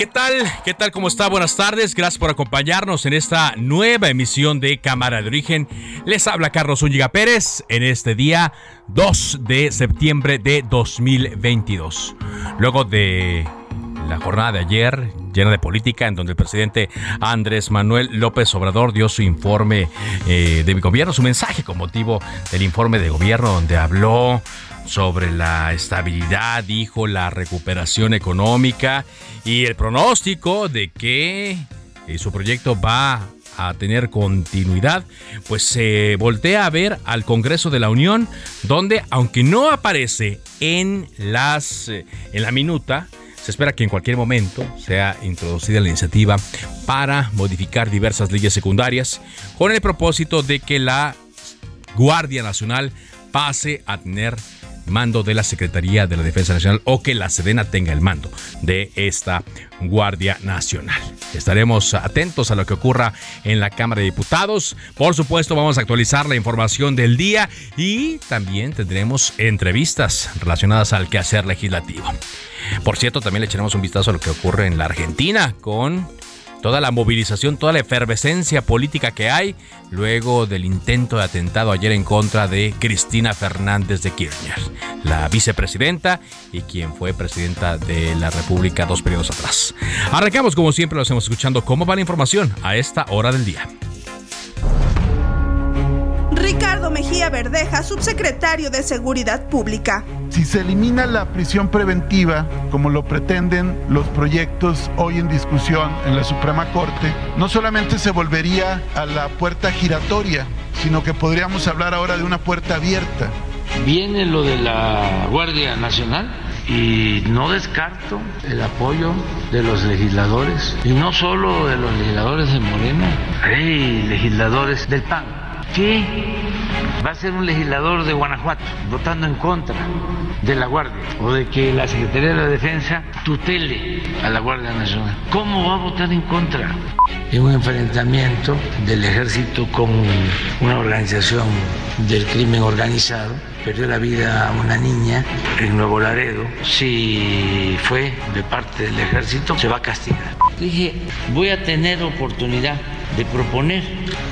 ¿Qué tal? ¿Qué tal? ¿Cómo está? Buenas tardes. Gracias por acompañarnos en esta nueva emisión de Cámara de Origen. Les habla Carlos Úñiga Pérez en este día 2 de septiembre de 2022. Luego de la jornada de ayer llena de política en donde el presidente Andrés Manuel López Obrador dio su informe eh, de gobierno, su mensaje con motivo del informe de gobierno donde habló sobre la estabilidad, dijo la recuperación económica y el pronóstico de que eh, su proyecto va a tener continuidad, pues se voltea a ver al Congreso de la Unión, donde aunque no aparece en las eh, en la minuta, se espera que en cualquier momento sea introducida la iniciativa para modificar diversas leyes secundarias con el propósito de que la Guardia Nacional pase a tener mando de la Secretaría de la Defensa Nacional o que la Sedena tenga el mando de esta Guardia Nacional. Estaremos atentos a lo que ocurra en la Cámara de Diputados. Por supuesto, vamos a actualizar la información del día y también tendremos entrevistas relacionadas al quehacer legislativo. Por cierto, también le echaremos un vistazo a lo que ocurre en la Argentina con toda la movilización, toda la efervescencia política que hay luego del intento de atentado ayer en contra de Cristina Fernández de Kirchner, la vicepresidenta y quien fue presidenta de la República dos periodos atrás. Arrancamos como siempre, lo hacemos escuchando cómo va la información a esta hora del día. Ricardo Mejía Verdeja, subsecretario de Seguridad Pública. Si se elimina la prisión preventiva, como lo pretenden los proyectos hoy en discusión en la Suprema Corte, no solamente se volvería a la puerta giratoria, sino que podríamos hablar ahora de una puerta abierta. Viene lo de la Guardia Nacional y no descarto el apoyo de los legisladores, y no solo de los legisladores de Morena, hay legisladores del PAN que va a ser un legislador de Guanajuato votando en contra de la Guardia o de que la Secretaría de la Defensa tutele a la Guardia Nacional. ¿Cómo va a votar en contra? En un enfrentamiento del ejército con una organización del crimen organizado, perdió la vida a una niña en Nuevo Laredo. Si fue de parte del ejército, se va a castigar. Dije, voy a tener oportunidad de proponer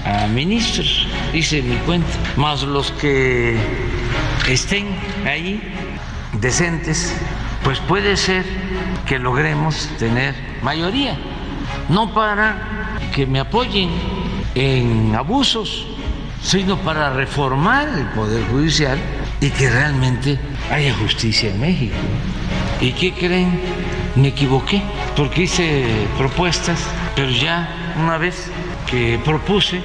a ministros, hice mi cuenta, más los que estén ahí decentes, pues puede ser que logremos tener mayoría, no para que me apoyen en abusos, sino para reformar el Poder Judicial y que realmente haya justicia en México. ¿Y qué creen? Me equivoqué porque hice propuestas, pero ya una vez que propuse,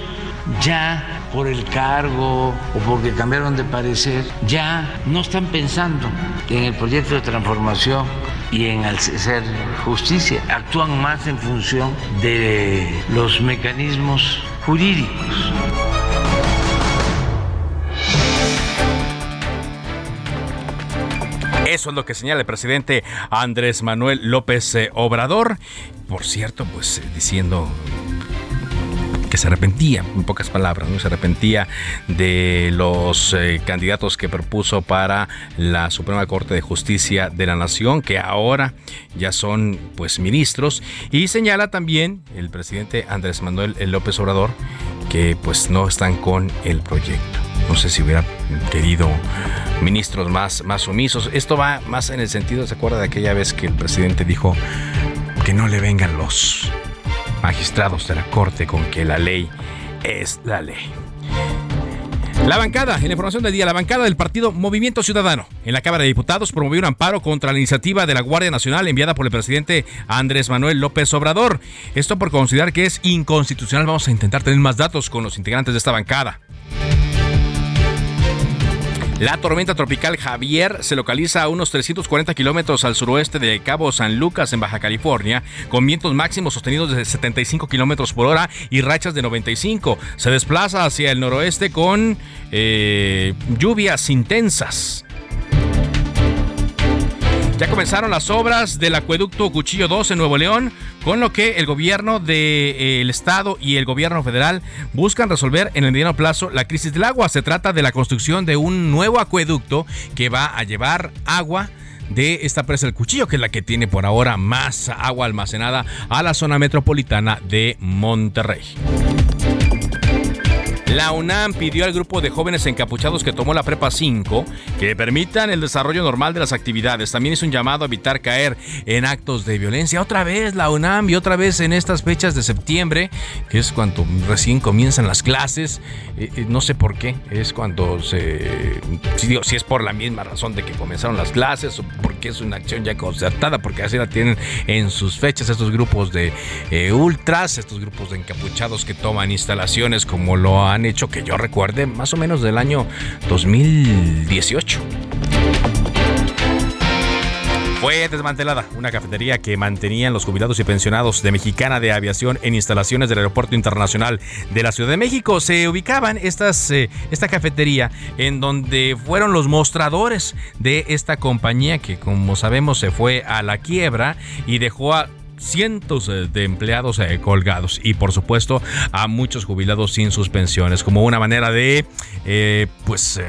ya por el cargo o porque cambiaron de parecer, ya no están pensando en el proyecto de transformación y en hacer justicia, actúan más en función de los mecanismos jurídicos. Eso es lo que señala el presidente Andrés Manuel López eh, Obrador. Por cierto, pues eh, diciendo que se arrepentía, en pocas palabras, se arrepentía de los eh, candidatos que propuso para la Suprema Corte de Justicia de la Nación, que ahora ya son pues ministros, y señala también el presidente Andrés Manuel López Obrador que pues no están con el proyecto. no sé si hubiera querido ministros más, más sumisos. Esto va más en el sentido, ¿se acuerda de aquella vez que el presidente dijo que no le vengan los magistrados de la Corte con que la ley es la ley? La bancada, en la información del día, la bancada del partido Movimiento Ciudadano en la Cámara de Diputados promovió un amparo contra la iniciativa de la Guardia Nacional enviada por el presidente Andrés Manuel López Obrador. Esto por considerar que es inconstitucional. Vamos a intentar tener más datos con los integrantes de esta bancada. La tormenta tropical Javier se localiza a unos 340 kilómetros al suroeste de Cabo San Lucas, en Baja California, con vientos máximos sostenidos de 75 kilómetros por hora y rachas de 95. Se desplaza hacia el noroeste con eh, lluvias intensas. Ya comenzaron las obras del acueducto Cuchillo 2 en Nuevo León, con lo que el gobierno del de, eh, estado y el gobierno federal buscan resolver en el mediano plazo la crisis del agua. Se trata de la construcción de un nuevo acueducto que va a llevar agua de esta presa del Cuchillo, que es la que tiene por ahora más agua almacenada a la zona metropolitana de Monterrey. La UNAM pidió al grupo de jóvenes encapuchados que tomó la Prepa 5 que permitan el desarrollo normal de las actividades. También hizo un llamado a evitar caer en actos de violencia. Otra vez la UNAM y otra vez en estas fechas de septiembre, que es cuando recién comienzan las clases. Eh, eh, no sé por qué, es cuando se... Si, si es por la misma razón de que comenzaron las clases o porque es una acción ya concertada, porque así la tienen en sus fechas estos grupos de eh, ultras, estos grupos de encapuchados que toman instalaciones como lo han hecho que yo recuerde más o menos del año 2018. Fue desmantelada una cafetería que mantenían los jubilados y pensionados de Mexicana de Aviación en instalaciones del Aeropuerto Internacional de la Ciudad de México. Se ubicaban eh, esta cafetería en donde fueron los mostradores de esta compañía que como sabemos se fue a la quiebra y dejó a cientos eh, de empleados eh, colgados y por supuesto a muchos jubilados sin sus pensiones como una manera de eh, pues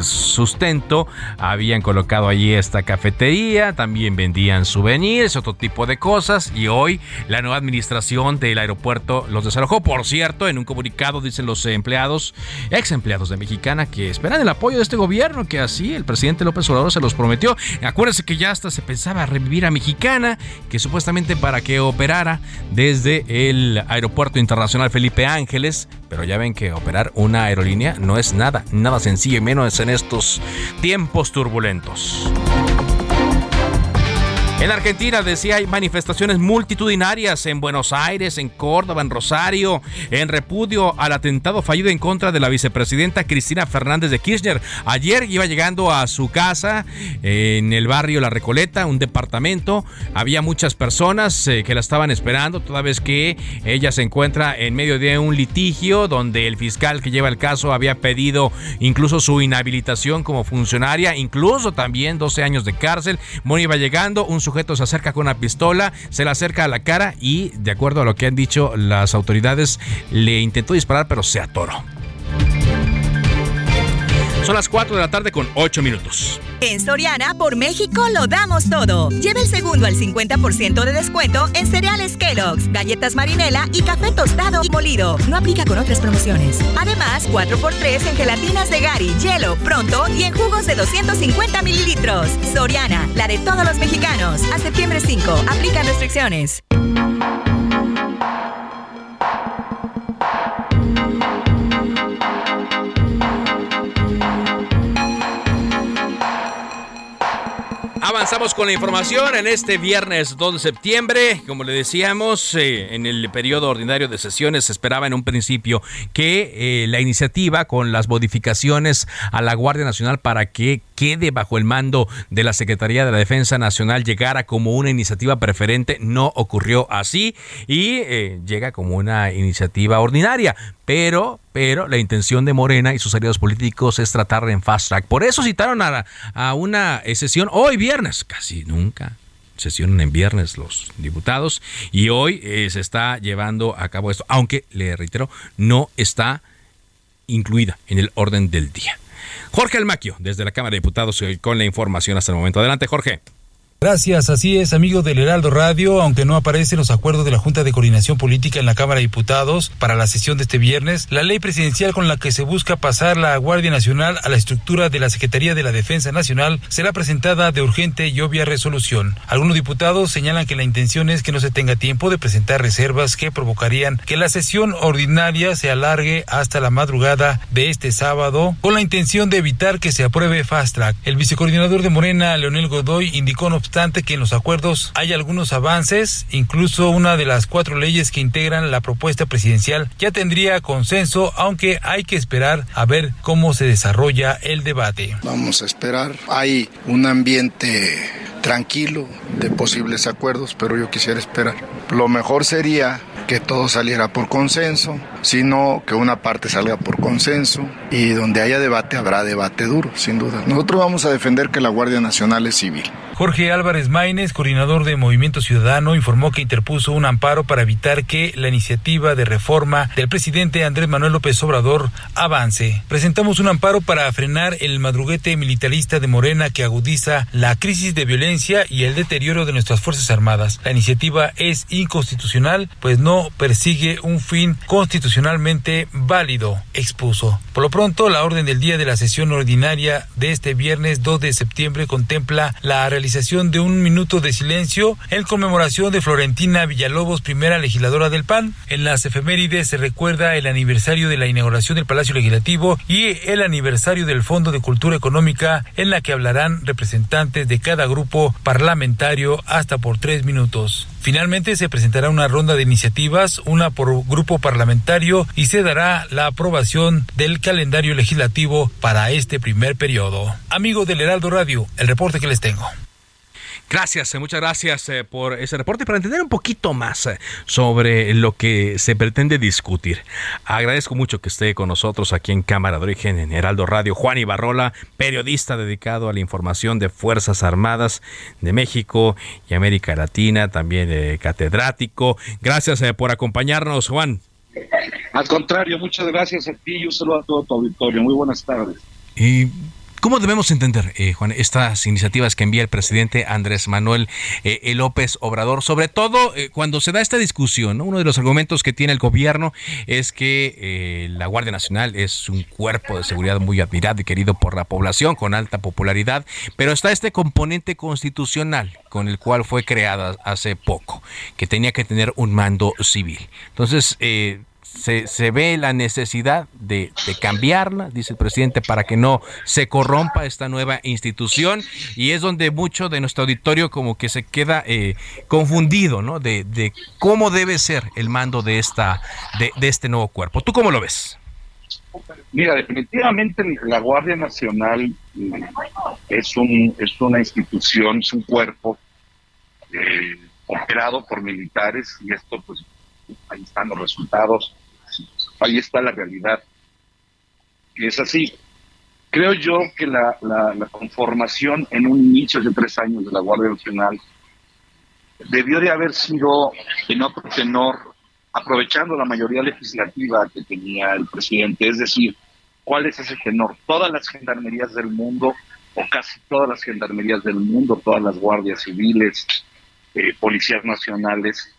sustento. Habían colocado allí esta cafetería también vendían souvenirs otro tipo de cosas y hoy la nueva administración del aeropuerto los desalojó. Por cierto en un comunicado dicen los empleados ex empleados de Mexicana que esperan el apoyo de este gobierno que así el presidente López Obrador se los prometió. Acuérdense que ya hasta se pensaba revivir a Mexicana que supuestamente para que operara desde el Aeropuerto Internacional Felipe Ángeles, pero ya ven que operar una aerolínea no es nada, nada sencillo y menos en estos tiempos turbulentos. En Argentina decía hay manifestaciones multitudinarias en Buenos Aires, en Córdoba, en Rosario, en repudio al atentado fallido en contra de la vicepresidenta Cristina Fernández de Kirchner. Ayer iba llegando a su casa en el barrio La Recoleta, un departamento. Había muchas personas eh, que la estaban esperando, toda vez que ella se encuentra en medio de un litigio donde el fiscal que lleva el caso había pedido incluso su inhabilitación como funcionaria, incluso también 12 años de cárcel. Moni iba llegando, un sujeto se acerca con una pistola, se le acerca a la cara y, de acuerdo a lo que han dicho las autoridades, le intentó disparar pero se atoró. Son las 4 de la tarde con 8 minutos. En Soriana, por México, lo damos todo. Lleva el segundo al 50% de descuento en cereales Kellogg's, galletas marinela y café tostado y molido. No aplica con otras promociones. Además, 4x3 en gelatinas de Gary, hielo, pronto y en jugos de 250 mililitros. Soriana, la de todos los mexicanos. A septiembre 5, aplican restricciones. Avanzamos con la información en este viernes 2 de septiembre. Como le decíamos, eh, en el periodo ordinario de sesiones se esperaba en un principio que eh, la iniciativa con las modificaciones a la Guardia Nacional para que quede bajo el mando de la Secretaría de la Defensa Nacional llegara como una iniciativa preferente. No ocurrió así y eh, llega como una iniciativa ordinaria. Pero, pero la intención de Morena y sus aliados políticos es tratar en fast track. Por eso citaron a, a una sesión hoy viernes, casi nunca sesionan en viernes los diputados y hoy eh, se está llevando a cabo esto, aunque le reitero, no está incluida en el orden del día. Jorge Almaquio, desde la Cámara de Diputados, con la información hasta el momento. Adelante, Jorge. Gracias, así es, amigo del Heraldo Radio, aunque no aparecen los acuerdos de la Junta de Coordinación Política en la Cámara de Diputados para la sesión de este viernes, la ley presidencial con la que se busca pasar la Guardia Nacional a la estructura de la Secretaría de la Defensa Nacional será presentada de urgente y obvia resolución. Algunos diputados señalan que la intención es que no se tenga tiempo de presentar reservas que provocarían que la sesión ordinaria se alargue hasta la madrugada de este sábado, con la intención de evitar que se apruebe fast track. El vicecoordinador de Morena, Leonel Godoy, indicó no obstante que en los acuerdos hay algunos avances, incluso una de las cuatro leyes que integran la propuesta presidencial ya tendría consenso, aunque hay que esperar a ver cómo se desarrolla el debate. Vamos a esperar. Hay un ambiente tranquilo de posibles acuerdos, pero yo quisiera esperar. Lo mejor sería que todo saliera por consenso, sino que una parte salga por consenso y donde haya debate habrá debate duro, sin duda. Nosotros vamos a defender que la Guardia Nacional es civil. Jorge Álvarez Maínez, coordinador de Movimiento Ciudadano, informó que interpuso un amparo para evitar que la iniciativa de reforma del presidente Andrés Manuel López Obrador avance. Presentamos un amparo para frenar el madruguete militarista de Morena que agudiza la crisis de violencia y el deterioro de nuestras Fuerzas Armadas. La iniciativa es inconstitucional, pues no persigue un fin constitucionalmente válido, expuso. Por lo pronto, la orden del día de la sesión ordinaria de este viernes 2 de septiembre contempla la realización de un minuto de silencio en conmemoración de Florentina Villalobos, primera legisladora del PAN. En las efemérides se recuerda el aniversario de la inauguración del Palacio Legislativo y el aniversario del Fondo de Cultura Económica, en la que hablarán representantes de cada grupo parlamentario hasta por tres minutos. Finalmente se presentará una ronda de iniciativas, una por grupo parlamentario, y se dará la aprobación del calendario legislativo para este primer periodo. Amigo del Heraldo Radio, el reporte que les tengo. Gracias, eh, muchas gracias eh, por ese reporte para entender un poquito más eh, sobre lo que se pretende discutir. Agradezco mucho que esté con nosotros aquí en Cámara de Origen, en Heraldo Radio, Juan Ibarrola, periodista dedicado a la información de Fuerzas Armadas de México y América Latina, también catedrático. Gracias por acompañarnos, Juan. Al contrario, muchas gracias a ti y un saludo a todo tu auditorio. Muy buenas tardes. Y ¿Cómo debemos entender, eh, Juan, estas iniciativas que envía el presidente Andrés Manuel eh, López Obrador? Sobre todo eh, cuando se da esta discusión, uno de los argumentos que tiene el gobierno es que la Guardia Nacional es un cuerpo de seguridad muy admirado y querido por la población, con alta popularidad, pero está este componente constitucional con el cual fue creada hace poco, que tenía que tener un mando civil. Entonces, se, ve la necesidad de, cambiarla, dice el presidente, para que no se corrompa esta nueva institución y es donde mucho de nuestro auditorio como que se queda eh, confundido, ¿no? De, cómo debe ser el mando de, esta, de, de este nuevo cuerpo. ¿Tú cómo lo ves? Mira, definitivamente la Guardia Nacional eh, es, un, es una institución, es un cuerpo eh, operado por militares y esto pues ahí están los resultados ahí está la realidad. Es así. Creo yo que la, conformación en un inicio de tres años de la Guardia Nacional debió de haber sido en otro tenor, aprovechando la mayoría legislativa que tenía el presidente, es decir, ¿cuál es ese tenor? Todas las gendarmerías del mundo, o casi todas las gendarmerías del mundo, todas las guardias civiles, eh, policías nacionales,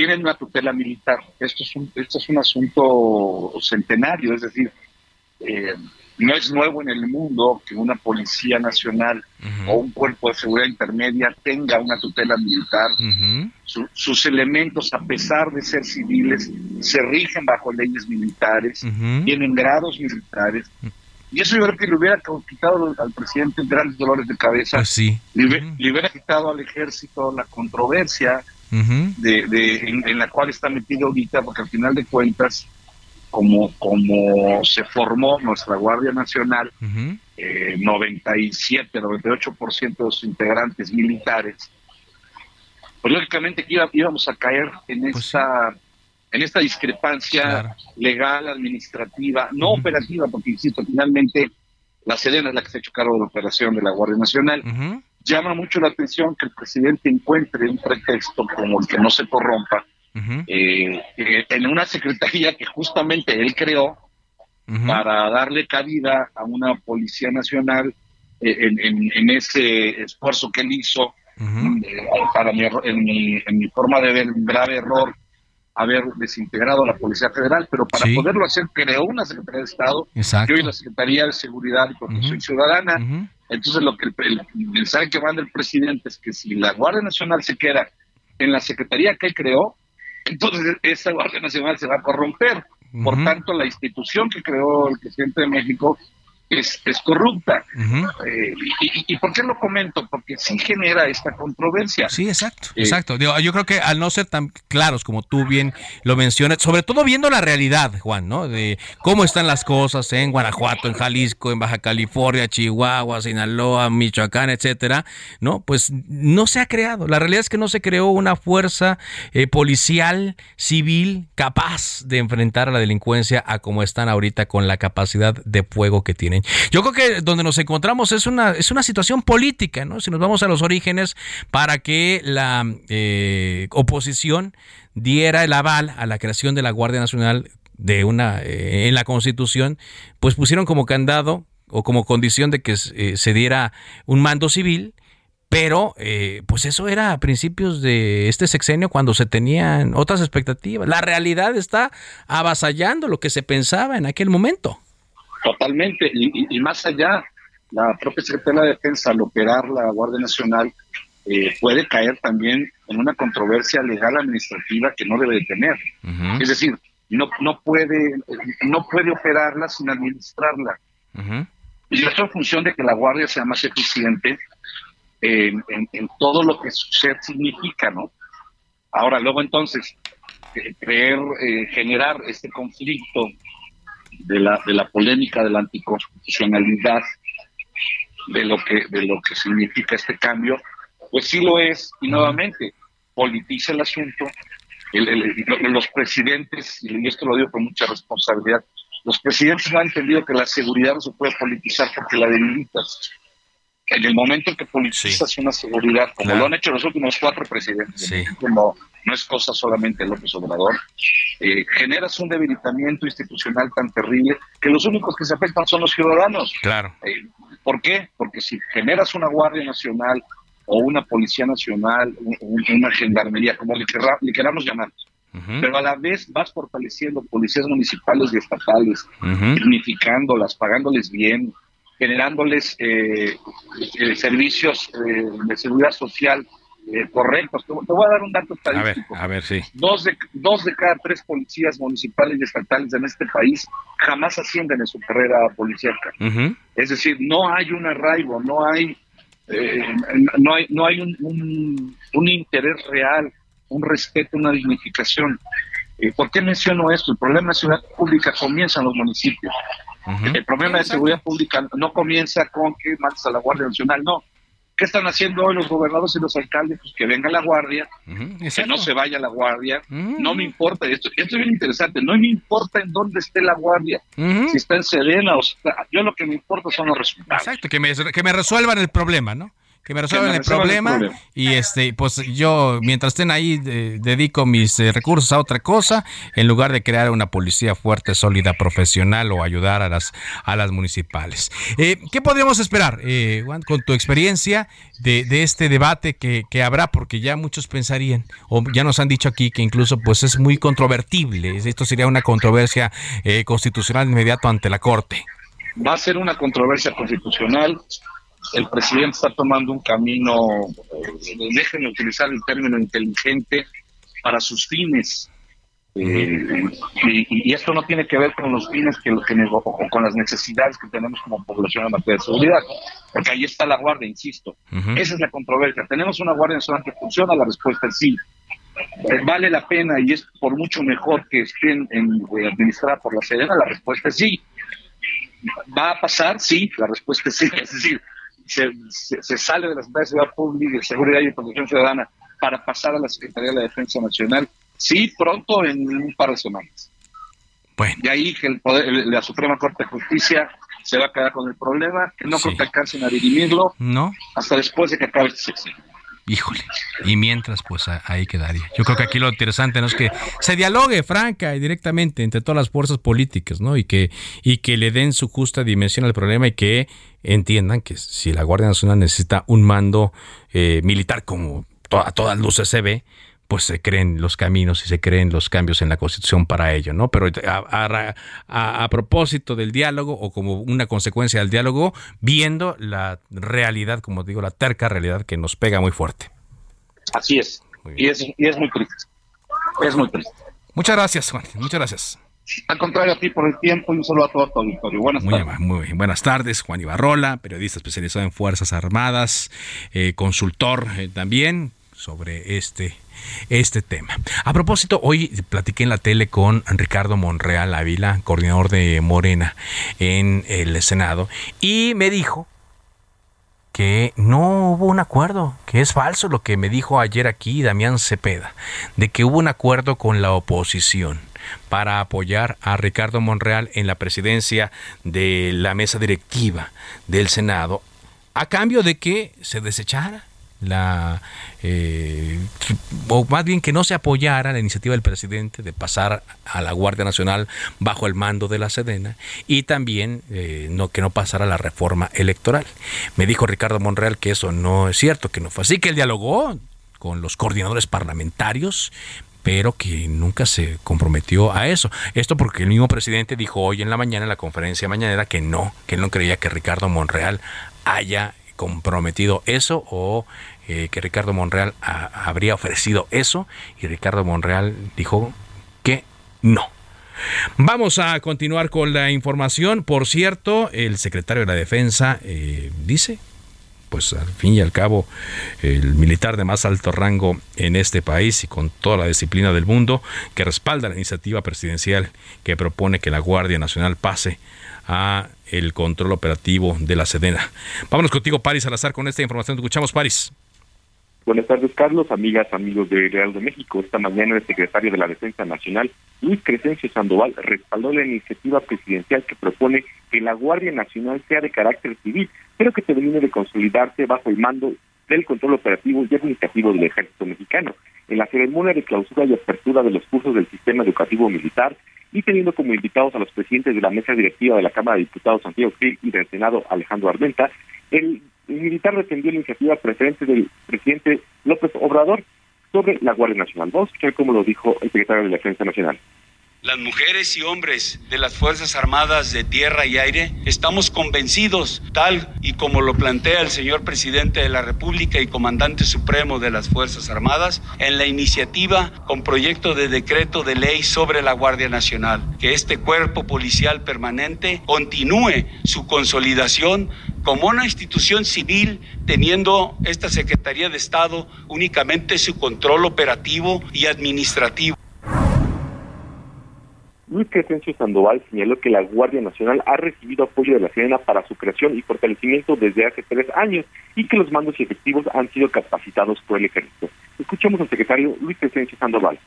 tienen una tutela militar. Esto es un, esto es un asunto centenario, es decir, eh, no es nuevo en el mundo que una policía nacional o un cuerpo de seguridad intermedia tenga una tutela militar. sus elementos, a pesar de ser civiles, se rigen bajo leyes militares, tienen grados militares. Y eso yo creo que le hubiera quitado al presidente grandes dolores de cabeza. Pues sí. le, hubiera quitado al ejército la controversia de, en, la cual está metido ahorita, porque al final de cuentas, como, como se formó nuestra Guardia Nacional, 97, 98% eh, de sus integrantes militares, pues lógicamente que íbamos a caer en pues esta en esta discrepancia legal, administrativa, no operativa, porque insisto, finalmente la Sedena es la que se ha hecho cargo de la operación de la Guardia Nacional llama mucho la atención que el presidente encuentre un pretexto como el que no se corrompa eh, eh, en una secretaría que justamente él creó para darle cabida a una policía nacional eh, en, ese esfuerzo que él hizo eh, para mi, en, mi, en mi forma de ver un grave error haber desintegrado a la Policía Federal, pero para poderlo hacer creó una Secretaría de Estado, que hoy la Secretaría de Seguridad y Protección Ciudadana. Entonces lo que el, mensaje que manda el presidente es que si la Guardia Nacional se queda en la Secretaría que creó, entonces esa Guardia Nacional se va a corromper. Por tanto, la institución que creó el presidente de México es, es corrupta. Eh, y, por qué lo comento? Porque sí genera esta controversia. Sí, exacto, eh, exacto. yo creo que al no ser tan claros como tú bien lo mencionas, sobre todo viendo la realidad, Juan, ¿no? De cómo están las cosas en Guanajuato, en Jalisco, en Baja California, Chihuahua, Sinaloa, Michoacán, etcétera, ¿no? Pues no se ha creado. La realidad es que no se creó una fuerza eh, policial, civil, capaz de enfrentar a la delincuencia a como están ahorita con la capacidad de fuego que tienen. Yo creo que donde nos encontramos es una, es una situación política, ¿no? Si nos vamos a los orígenes, para que la eh, oposición diera el aval a la creación de la Guardia Nacional de una eh, en la Constitución, pues pusieron como candado o como condición de que eh, se diera un mando civil pero, pues eso era a principios de este sexenio cuando se tenían otras expectativas. La realidad está avasallando lo que se pensaba en aquel momento. Totalmente, y, más allá, la propia Secretaría de Defensa, al operar la Guardia Nacional, eh, puede caer también en una controversia legal administrativa que no debe de tener. Es decir, no, no, puede, no puede operarla sin administrarla. Y esto en función de que la Guardia sea más eficiente en, todo lo que ser significa, ¿no? Ahora, luego entonces, eh, creer, eh, generar este conflicto de la, de la polémica de la anticonstitucionalidad de lo que de lo que significa este cambio, pues sí lo es y nuevamente politiza el asunto. los presidentes, y esto lo digo con mucha responsabilidad, los presidentes no han entendido que la seguridad no se puede politizar porque la debilitas. En el momento en que politizas una seguridad, como lo han hecho los últimos cuatro presidentes, como no es cosa solamente de López Obrador, eh, generas un debilitamiento institucional tan terrible que los únicos que se afectan son los ciudadanos. Claro. Eh, ¿Por qué? Porque si generas una Guardia Nacional o una Policía Nacional, una gendarmería, como le, queramos llamar, pero a la vez vas fortaleciendo policías municipales y estatales, unificándolas, pagándoles bien, generándoles eh, servicios de seguridad social eh, correctos. Te, voy a dar un dato estadístico. A ver, a ver, sí. Dos de, dos de cada tres policías municipales y estatales en este país jamás ascienden en su carrera policíaca. Es decir, no hay un arraigo, no hay, eh, no hay, no hay un, un, interés real, un respeto, una dignificación. Eh, ¿Por qué menciono esto? El problema de seguridad pública comienza en los municipios. El problema de seguridad pública no comienza con que mandes a la Guardia Nacional, no ¿Qué están haciendo hoy los gobernadores y los alcaldes? Pues que venga la guardia, que no se vaya la guardia. No me importa, esto, esto es bien interesante, no me importa en dónde esté la guardia, si está en Serena o está, yo lo que me importa son los resultados. Exacto, que me, que me resuelvan el problema, ¿no? Que me resuelvan el, problema, y este pues yo mientras estén ahí dedico mis eh, recursos a otra cosa en lugar de crear una policía fuerte sólida profesional o ayudar a las a las municipales. Eh, qué podríamos esperar eh, Juan con tu experiencia de, de este debate que, que, habrá porque ya muchos pensarían o ya nos han dicho aquí que incluso pues es muy controvertible. Esto sería una controversia constitucional inmediato ante la corte. Va a ser una controversia constitucional el presidente está tomando un camino, eh, déjenme utilizar el término inteligente, para sus fines. Eh, y, esto no tiene que ver con los fines que, que o con las necesidades que tenemos como población en materia de seguridad, porque ahí está la guardia, insisto. Esa es la controversia. ¿Tenemos una guardia nacional que funciona? La respuesta es sí. Eh, ¿Vale la pena y es por mucho mejor que estén en, administrada por la Sedena? La respuesta es sí. ¿Va a pasar? Sí, la respuesta es sí. Es decir, se, sale de la Secretaría de Seguridad Pública, de Seguridad y Protección Ciudadana para pasar a la Secretaría de la Defensa Nacional, sí, pronto en un par de semanas. Bueno. De ahí que el poder, la Suprema Corte de Justicia se va a quedar con el problema, que no sí. creo a dirimirlo no. hasta después de que acabe este sexenio. Híjole, y mientras, pues ahí quedaría. Yo creo que aquí lo interesante no es que se dialogue franca y directamente entre todas las fuerzas políticas, ¿no? Y que, y que le den su justa dimensión al problema y que entiendan que si la Guardia Nacional necesita un mando eh, militar como a todas luces se ve, pues se creen los caminos y se creen los cambios en la Constitución para ello, ¿no? Pero a, propósito del diálogo o como una consecuencia del diálogo, viendo la realidad, como digo, la terca realidad que nos pega muy fuerte. Así es. Y es, y es muy triste. Es muy triste. Muchas gracias, Juan. Muchas gracias. Al contrario, a ti por el tiempo y un saludo a todo tu auditorio. Buenas muy tardes. Muy buenas tardes, Juan Ibarrola, periodista especializado en Fuerzas Armadas, eh, consultor eh, también sobre este este tema. A propósito, hoy platiqué en la tele con Ricardo Monreal Ávila, coordinador de Morena en el Senado, y me dijo que no hubo un acuerdo, que es falso lo que me dijo ayer aquí Damián Cepeda, de que hubo un acuerdo con la oposición para apoyar a Ricardo Monreal en la presidencia de la mesa directiva del Senado, a cambio de que se desechara la eh, o más bien que no se apoyara la iniciativa del presidente de pasar a la Guardia Nacional bajo el mando de la Sedena y también eh, no que no pasara la reforma electoral. Me dijo Ricardo Monreal que eso no es cierto, que no fue así, que él dialogó con los coordinadores parlamentarios, pero que nunca se comprometió a eso. Esto porque el mismo presidente dijo hoy en la mañana en la conferencia mañanera que no, que él no creía que Ricardo Monreal haya comprometido eso o eh, que Ricardo Monreal habría ofrecido eso y Ricardo Monreal dijo que no. Vamos a continuar con la información. Por cierto, el secretario de la Defensa eh, dice, pues al fin y al cabo, el militar de más alto rango en este país y con toda la disciplina del mundo, que respalda la iniciativa presidencial que propone que la Guardia Nacional pase a el control operativo de la Sedena. Vámonos contigo, Paris Salazar, con esta información. Te escuchamos, Paris. Buenas tardes, Carlos, amigas, amigos de Real de México. Esta mañana el secretario de la Defensa Nacional, Luis Crescencio Sandoval, respaldó la iniciativa presidencial que propone que la Guardia Nacional sea de carácter civil, pero que termine de consolidarse bajo el mando del control operativo y administrativo del ejército mexicano. En la ceremonia de clausura y apertura de los cursos del sistema educativo militar, y teniendo como invitados a los presidentes de la mesa directiva de la Cámara de Diputados Santiago Krill y del Senado Alejandro Armenta, el, militar defendió la iniciativa preferente del presidente López Obrador sobre la Guardia Nacional. Vamos a escuchar cómo lo dijo el secretario de Defensa Nacional las mujeres y hombres de las Fuerzas Armadas de Tierra y Aire, estamos convencidos, tal y como lo plantea el señor presidente de la República y comandante supremo de las Fuerzas Armadas, en la iniciativa con proyecto de decreto de ley sobre la Guardia Nacional, que este cuerpo policial permanente continúe su consolidación como una institución civil, teniendo esta Secretaría de Estado únicamente su control operativo y administrativo. Luis Crescencio Sandoval señaló que la Guardia Nacional ha recibido apoyo de la Sedena para su creación y fortalecimiento desde hace tres años y que los mandos y efectivos han sido capacitados por el ejército. Escuchemos al secretario Luis Crescencio Sandoval.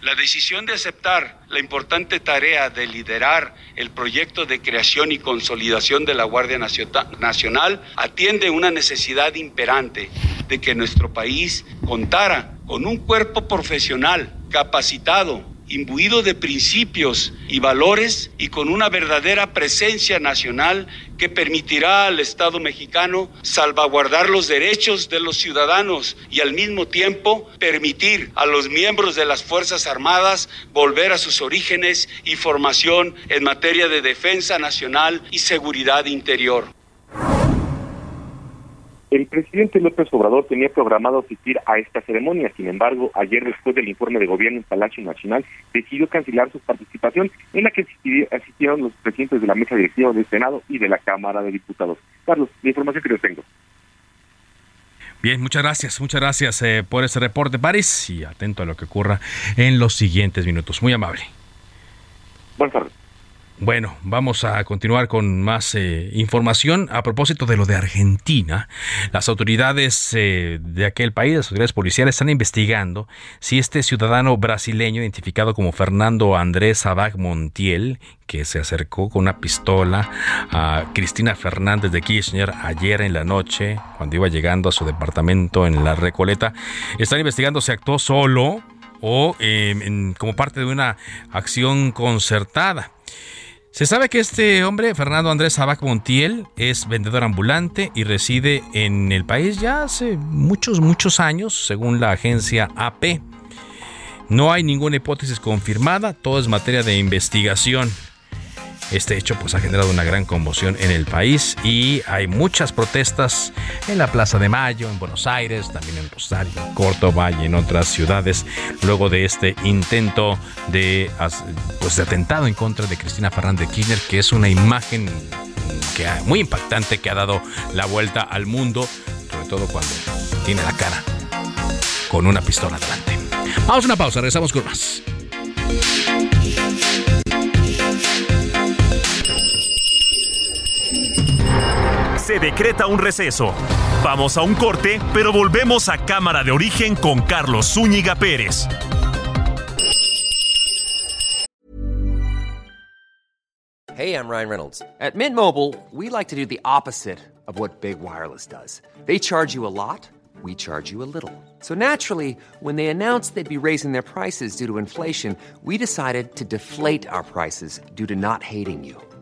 La decisión de aceptar la importante tarea de liderar el proyecto de creación y consolidación de la Guardia Nacional atiende una necesidad imperante de que nuestro país contara con un cuerpo profesional capacitado imbuido de principios y valores y con una verdadera presencia nacional que permitirá al Estado mexicano salvaguardar los derechos de los ciudadanos y al mismo tiempo permitir a los miembros de las Fuerzas Armadas volver a sus orígenes y formación en materia de defensa nacional y seguridad interior. El presidente López Obrador tenía programado asistir a esta ceremonia, sin embargo, ayer después del informe de gobierno en Palacio Nacional, decidió cancelar su participación en la que asistieron los presidentes de la mesa directiva del Senado y de la Cámara de Diputados. Carlos, la información que yo tengo. Bien, muchas gracias, muchas gracias eh, por ese reporte, París, y atento a lo que ocurra en los siguientes minutos. Muy amable. Buenas tardes. Bueno, vamos a continuar con más eh, información a propósito de lo de Argentina. Las autoridades eh, de aquel país, las autoridades policiales, están investigando si este ciudadano brasileño identificado como Fernando Andrés Abag Montiel, que se acercó con una pistola a Cristina Fernández de Kirchner ayer en la noche, cuando iba llegando a su departamento en La Recoleta, están investigando si actuó solo o eh, como parte de una acción concertada. Se sabe que este hombre, Fernando Andrés Sabac Montiel, es vendedor ambulante y reside en el país ya hace muchos, muchos años, según la agencia AP. No hay ninguna hipótesis confirmada, todo es materia de investigación. Este hecho pues ha generado una gran conmoción en el país y hay muchas protestas en la Plaza de Mayo, en Buenos Aires, también en Rosario, en Córdoba y en otras ciudades luego de este intento de, pues, de atentado en contra de Cristina Fernández de Kirchner, que es una imagen que muy impactante que ha dado la vuelta al mundo, sobre todo cuando tiene la cara con una pistola delante. Vamos a una pausa, regresamos con más. Se decreta un receso. Vamos a un corte, pero volvemos a Cámara de Origen con Carlos Zúñiga Pérez. Hey, I'm Ryan Reynolds. At Mint Mobile, we like to do the opposite of what Big Wireless does. They charge you a lot, we charge you a little. So naturally, when they announced they'd be raising their prices due to inflation, we decided to deflate our prices due to not hating you.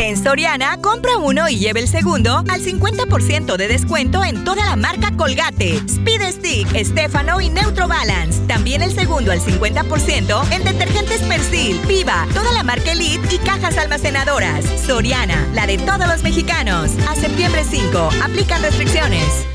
En Soriana, compra uno y lleve el segundo al 50% de descuento en toda la marca Colgate, Speed Stick, Stefano y Neutro Balance. También el segundo al 50% en detergentes Persil, Viva, toda la marca Elite y cajas almacenadoras. Soriana, la de todos los mexicanos. A septiembre 5, aplican restricciones.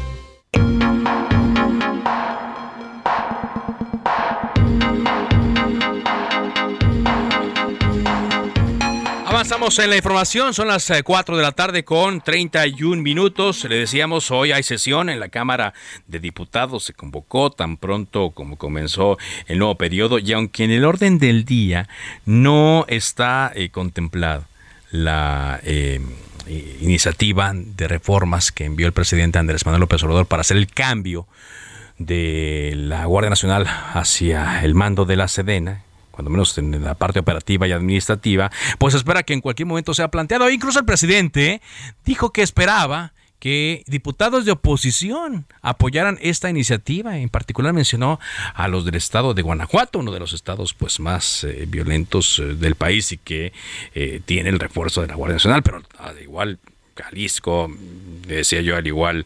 Avanzamos en la información, son las 4 eh, de la tarde con 31 minutos. Le decíamos, hoy hay sesión en la Cámara de Diputados, se convocó tan pronto como comenzó el nuevo periodo y aunque en el orden del día no está eh, contemplado la... Eh, iniciativa de reformas que envió el presidente Andrés Manuel López Obrador para hacer el cambio de la Guardia Nacional hacia el mando de la Sedena, cuando menos en la parte operativa y administrativa, pues espera que en cualquier momento sea planteado. Incluso el presidente dijo que esperaba que diputados de oposición apoyaran esta iniciativa. En particular mencionó a los del estado de Guanajuato, uno de los estados pues más eh, violentos eh, del país y que eh, tiene el refuerzo de la Guardia Nacional, pero al igual Jalisco, decía yo, al igual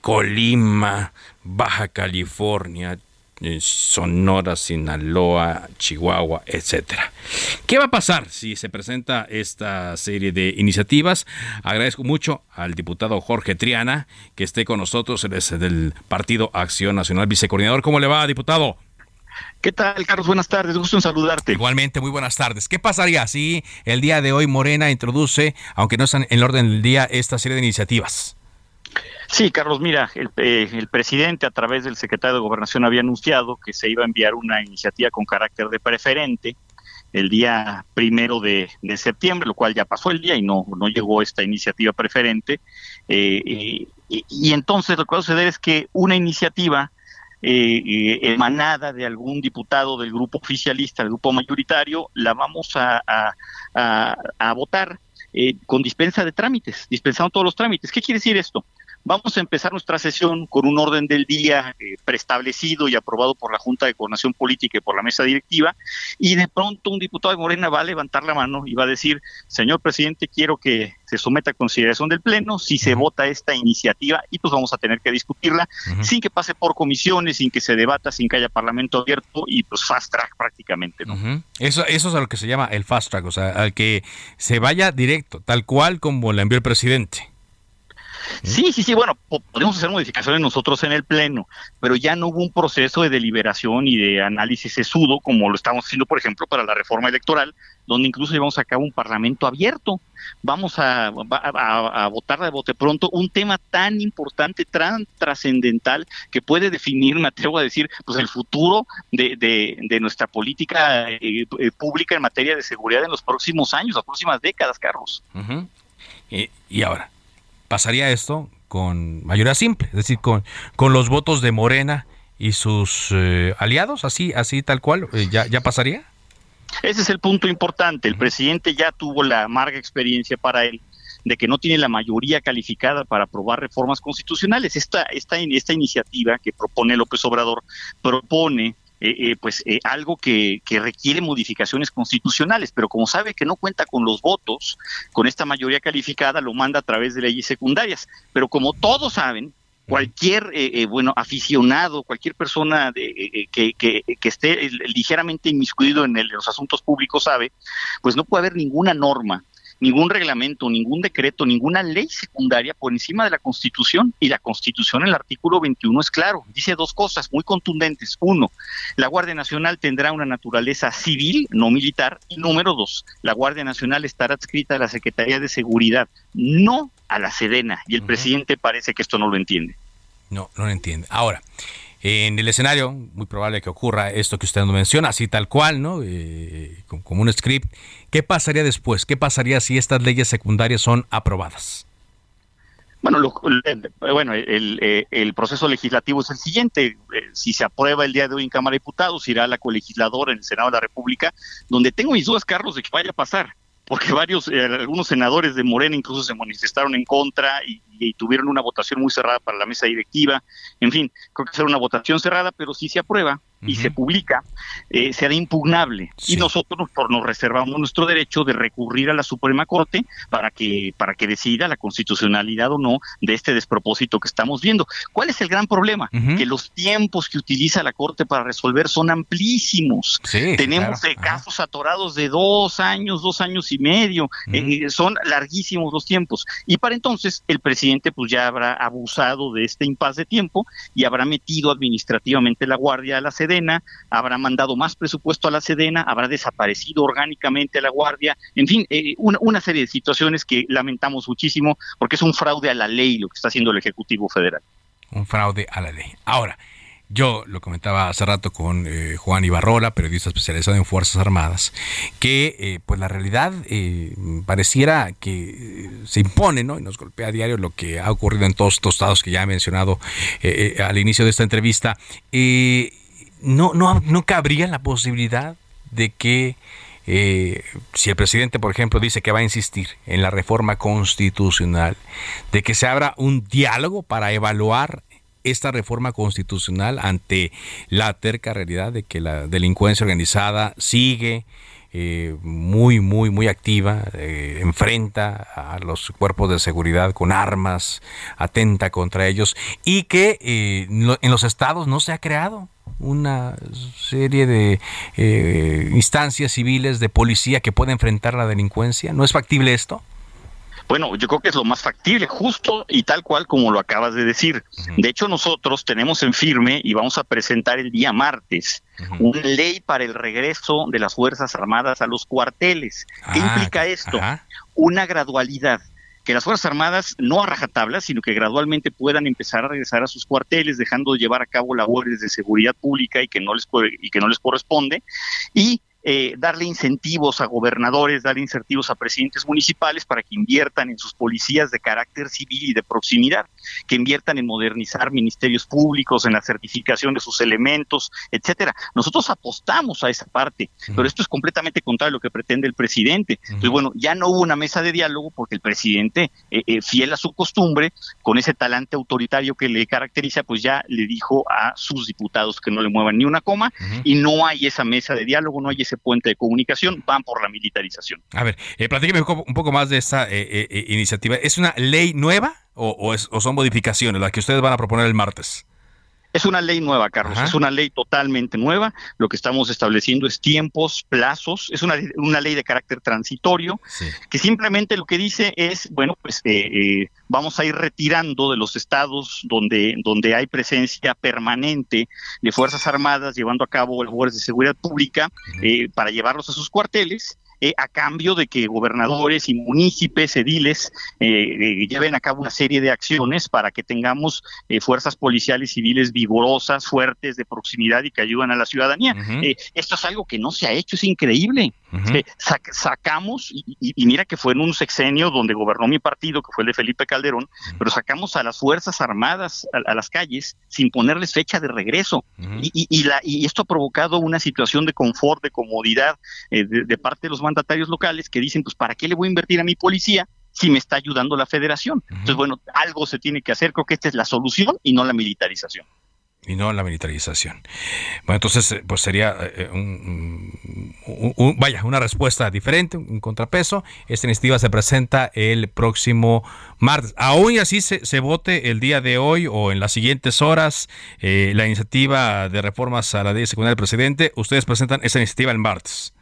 Colima, Baja California, Sonora, Sinaloa, Chihuahua, etcétera. ¿Qué va a pasar si se presenta esta serie de iniciativas? Agradezco mucho al diputado Jorge Triana que esté con nosotros, él es del Partido Acción Nacional, vicecoordinador. ¿Cómo le va, diputado? ¿Qué tal, Carlos? Buenas tardes, gusto en saludarte. Igualmente, muy buenas tardes. ¿Qué pasaría si el día de hoy Morena introduce, aunque no están en el orden del día, esta serie de iniciativas? Sí, Carlos, mira, eh, el, presidente a través del secretario de Gobernación había anunciado que se iba a enviar una iniciativa con carácter de preferente el día primero de, septiembre, lo cual ya pasó el día y no, no llegó esta iniciativa preferente. Eh, y, entonces lo que va a suceder es que una iniciativa eh, emanada de algún diputado del grupo oficialista, del grupo mayoritario, la vamos a, a votar con dispensa de trámites, dispensando todos los trámites. ¿Qué quiere decir esto? Vamos a empezar nuestra sesión con un orden del día eh, preestablecido y aprobado por la Junta de Coordinación Política y por la mesa directiva, y de pronto un diputado de Morena va a levantar la mano y va a decir, señor presidente, quiero que se someta a consideración del Pleno si se vota esta iniciativa y pues vamos a tener que discutirla sin que pase por comisiones, sin que se debata, sin que haya parlamento abierto y pues fast track prácticamente. ¿no? eso, eso es a lo que se llama el fast track, o sea, al que se vaya directo, tal cual como la envió el presidente. Sí, sí, sí, bueno, podemos hacer modificaciones nosotros en el Pleno, pero ya no hubo un proceso de deliberación y de análisis sesudo como lo estamos haciendo, por ejemplo, para la reforma electoral, donde incluso llevamos a cabo un parlamento abierto. Vamos a, votar de bote pronto un tema tan importante, tan trascendental, que puede definir, me atrevo a decir, pues el futuro de, nuestra política eh, eh, pública en materia de seguridad en los próximos años, las próximas décadas, Carlos. y ahora, pasaría esto con mayoría simple, es decir, con, con los votos de Morena y sus eh, aliados, así, así tal cual, eh, ya, ya pasaría. Ese es el punto importante. El presidente ya tuvo la amarga experiencia para él de que no tiene la mayoría calificada para aprobar reformas constitucionales. Esta, esta, esta iniciativa que propone López Obrador propone eh, eh, pues eh, algo que, que, requiere modificaciones constitucionales, pero como sabe que no cuenta con los votos, con esta mayoría calificada, lo manda a través de leyes secundarias. Pero como todos saben, cualquier bueno aficionado, cualquier persona de, que, que, que, esté ligeramente inmiscuido en, en los asuntos públicos sabe, pues no puede haber ninguna norma ningún reglamento, ningún decreto, ninguna ley secundaria por encima de la Constitución. Y la Constitución, en el artículo 21, es claro. Dice dos cosas muy contundentes. Uno, la Guardia Nacional tendrá una naturaleza civil, no militar. Y número dos, la Guardia Nacional estará adscrita a la Secretaría de Seguridad, no a la Sedena. Y el presidente parece que esto no lo entiende. No, no lo entiende. Ahora, en el escenario, muy probable que ocurra esto que usted nos menciona, así tal cual, ¿no? Eh, como un script. ¿Qué pasaría después? ¿Qué pasaría si estas leyes secundarias son aprobadas? Bueno, bueno el, el, proceso legislativo es el siguiente. Eh, si se aprueba el día de hoy en Cámara de Diputados, irá a la colegisladora en el Senado de la República, donde tengo mis dudas, Carlos, de que vaya a pasar porque varios, eh, algunos senadores de Morena incluso se manifestaron en contra y, tuvieron una votación muy cerrada para la mesa directiva. En fin, creo que será una votación cerrada, pero si se aprueba y se publica, eh, será impugnable. Y nosotros nos reservamos nuestro derecho de recurrir a la Suprema Corte para que, para que decida la constitucionalidad o no de este despropósito que estamos viendo. ¿Cuál es el gran problema? Que los tiempos que utiliza la Corte para resolver son amplísimos. Tenemos eh, casos atorados de dos años, dos años y medio. Eh, son larguísimos los tiempos. Y para entonces el presidente pues ya habrá abusado de este impas de tiempo y habrá metido administrativamente la guardia a la Sedena, habrá mandado más presupuesto a la Sedena, habrá desaparecido orgánicamente la guardia. En fin, eh, una, una serie de situaciones que lamentamos muchísimo porque es un fraude a la ley lo que está haciendo el Ejecutivo Federal. Un fraude a la ley. Ahora, yo lo comentaba hace rato con eh, Juan Ibarrola, periodista especializado en Fuerzas Armadas, que eh, pues la realidad eh, pareciera que se impone, ¿no? Y nos golpea a diario lo que ha ocurrido en todos estos estados que ya he mencionado al inicio de esta entrevista. No, no, no cabría la posibilidad de que si el presidente, por ejemplo, dice que va a insistir en la reforma constitucional, de que se abra un diálogo para evaluar esta reforma constitucional ante la terca realidad de que la delincuencia organizada sigue eh, muy, muy, muy activa, eh, enfrenta a los cuerpos de seguridad con armas, atenta contra ellos y que eh, en los estados no se ha creado una serie de instancias civiles de policía que pueda enfrentar la delincuencia. ¿No es factible esto? Bueno, yo creo que es lo más factible, justo y tal cual como lo acabas de decir. De hecho, nosotros tenemos en firme y vamos a presentar el día martes una ley para el regreso de las Fuerzas Armadas a los cuarteles. ¿Qué ah, implica esto? Una gradualidad que las Fuerzas Armadas no a rajatabla, sino que gradualmente puedan empezar a regresar a sus cuarteles, dejando de llevar a cabo labores de seguridad pública y que no les y que no les corresponde, y eh, darle incentivos a gobernadores, darle incentivos a presidentes municipales para que inviertan en sus policías de carácter civil y de proximidad, que inviertan en modernizar ministerios públicos, en la certificación de sus elementos, etcétera. Nosotros apostamos a esa parte, pero esto es completamente contrario a lo que pretende el presidente. Entonces, bueno, ya no hubo una mesa de diálogo porque el presidente, eh, eh, fiel a su costumbre, con ese talante autoritario que le caracteriza, pues ya le dijo a sus diputados que no le muevan ni una coma y no hay esa mesa de diálogo, no hay ese puente de comunicación, van por la militarización. A ver, eh, platíqueme un poco más de esta eh, eh, eh, iniciativa. ¿Es una ley nueva o, o, son modificaciones las que ustedes van a proponer el martes? Es una ley nueva, Carlos, es una ley totalmente nueva. Lo que estamos estableciendo es tiempos, plazos, es una, una ley de carácter transitorio, que simplemente lo que dice es, bueno, pues eh, vamos a ir retirando de los estados donde, donde hay presencia permanente de Fuerzas Armadas llevando a cabo labores de seguridad pública eh, para llevarlos a sus cuarteles eh, a cambio de que gobernadores y municipios, ediles, eh, eh, lleven a cabo una serie de acciones para que tengamos fuerzas policiales civiles vigorosas, fuertes, de proximidad y que ayudan a la ciudadanía. esto es algo que no se ha hecho, es increíble. Sacamos, y, mira que fue en un sexenio donde gobernó mi partido, que fue el de Felipe Calderón, pero sacamos a las Fuerzas Armadas a, las calles sin ponerles fecha de regreso. y, la, y esto ha provocado una situación de confort, de comodidad eh, de, parte de los mandatarios locales que dicen, pues, ¿para qué le voy a invertir a mi policía? si me está ayudando la federación. Entonces, bueno, algo se tiene que hacer. Creo que esta es la solución y no la militarización y no la militarización. Bueno, entonces, eh, pues sería eh, un, vaya, una respuesta diferente, un contrapeso. Esta iniciativa se presenta el próximo martes. Aún así se, vote el día de hoy o en las siguientes horas eh, la iniciativa de reformas a la ley secundaria del presidente, ustedes presentan esa iniciativa el martes.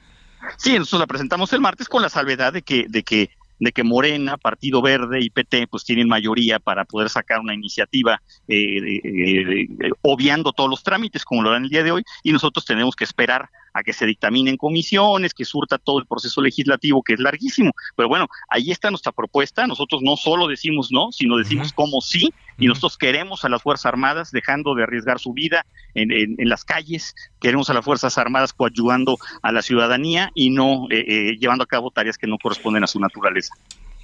Sí, nosotros la presentamos el martes con la salvedad de que, de que de que Morena, Partido Verde y PT pues tienen mayoría para poder sacar una iniciativa eh, eh, obviando todos los trámites como lo dan el día de hoy y nosotros tenemos que esperar a que se dictaminen comisiones, que surta todo el proceso legislativo que es larguísimo. Pero bueno, ahí está nuestra propuesta. Nosotros no solo decimos no, sino decimos cómo sí y nosotros queremos a las Fuerzas Armadas dejando de arriesgar su vida en, en, las calles, queremos a las Fuerzas Armadas coadyuvando a la ciudadanía y no eh, llevando a cabo tareas que no corresponden a su naturaleza.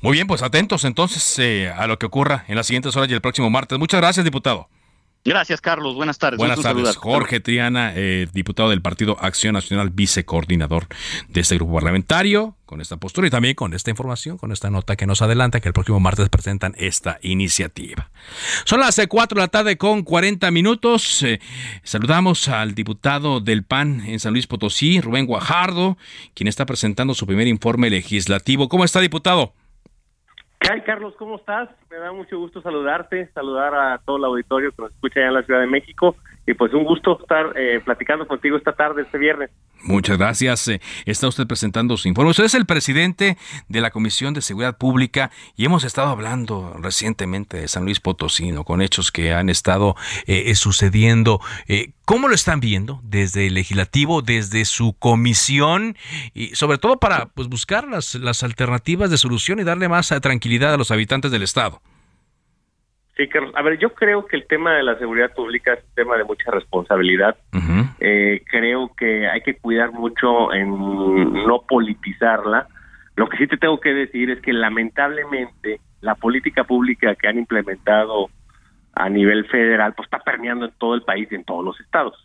Muy bien, pues atentos entonces eh, a lo que ocurra en las siguientes horas y el próximo martes. Muchas gracias, diputado. Gracias, Carlos. Buenas tardes. Buenas tardes. Jorge Triana, eh, diputado del Partido Acción Nacional, vicecoordinador de este grupo parlamentario, con esta postura y también con esta información, con esta nota que nos adelanta que el próximo martes presentan esta iniciativa. Son las 4 de la tarde con 40 minutos. saludamos al diputado del PAN en San Luis Potosí, Rubén Guajardo, quien está presentando su primer informe legislativo. ¿Cómo está, diputado? ¿Qué Carlos? ¿Cómo estás? Me da mucho gusto saludarte, saludar a todo el auditorio que nos escucha allá en la Ciudad de México y pues un gusto estar eh, platicando contigo esta tarde, este viernes. Muchas gracias. Eh, está usted presentando su informe. Usted es el presidente de la Comisión de Seguridad Pública y hemos estado hablando recientemente de San Luis Potosí, con hechos que han estado eh, sucediendo. ¿Cómo lo están viendo desde el legislativo, desde su comisión y sobre todo para pues, buscar las, las alternativas de solución y darle más tranquilidad a los habitantes del Estado? Sí, Carlos. A ver, yo creo que el tema de la seguridad pública es un tema de mucha responsabilidad. Eh, creo que hay que cuidar mucho en no politizarla. Lo que sí te tengo que decir es que lamentablemente la política pública que han implementado a nivel federal pues está permeando en todo el país y en todos los estados.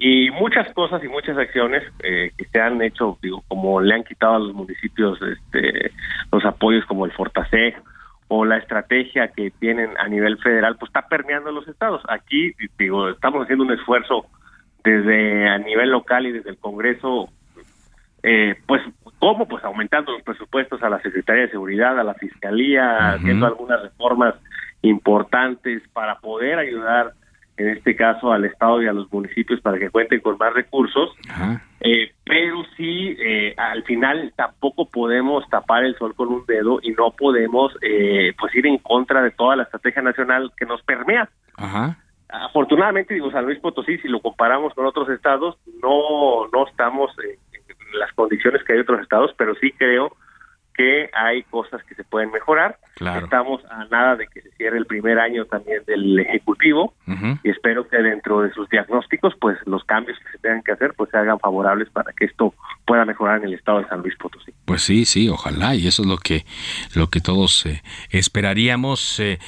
Y muchas cosas y muchas acciones eh, que se han hecho, digo, como le han quitado a los municipios este, los apoyos como el Fortaseg, o la estrategia que tienen a nivel federal, pues está permeando los estados. Aquí, digo, estamos haciendo un esfuerzo desde a nivel local y desde el Congreso, eh, pues, ¿cómo? Pues aumentando los presupuestos a la Secretaría de Seguridad, a la Fiscalía, haciendo algunas reformas importantes para poder ayudar en este caso al Estado y a los municipios para que cuenten con más recursos, eh, pero sí, eh, al final tampoco podemos tapar el sol con un dedo y no podemos eh, pues ir en contra de toda la estrategia nacional que nos permea. Afortunadamente, digo, San Luis Potosí, si lo comparamos con otros estados, no, no estamos en las condiciones que hay otros estados, pero sí creo que hay cosas que se pueden mejorar. Estamos a nada de que se cierre el primer año también del Ejecutivo y espero que dentro de sus diagnósticos, pues los cambios que se tengan que hacer, pues se hagan favorables para que esto pueda mejorar en el estado de San Luis Potosí. Pues sí, sí, ojalá y eso es lo que lo que todos eh, esperaríamos. Eh,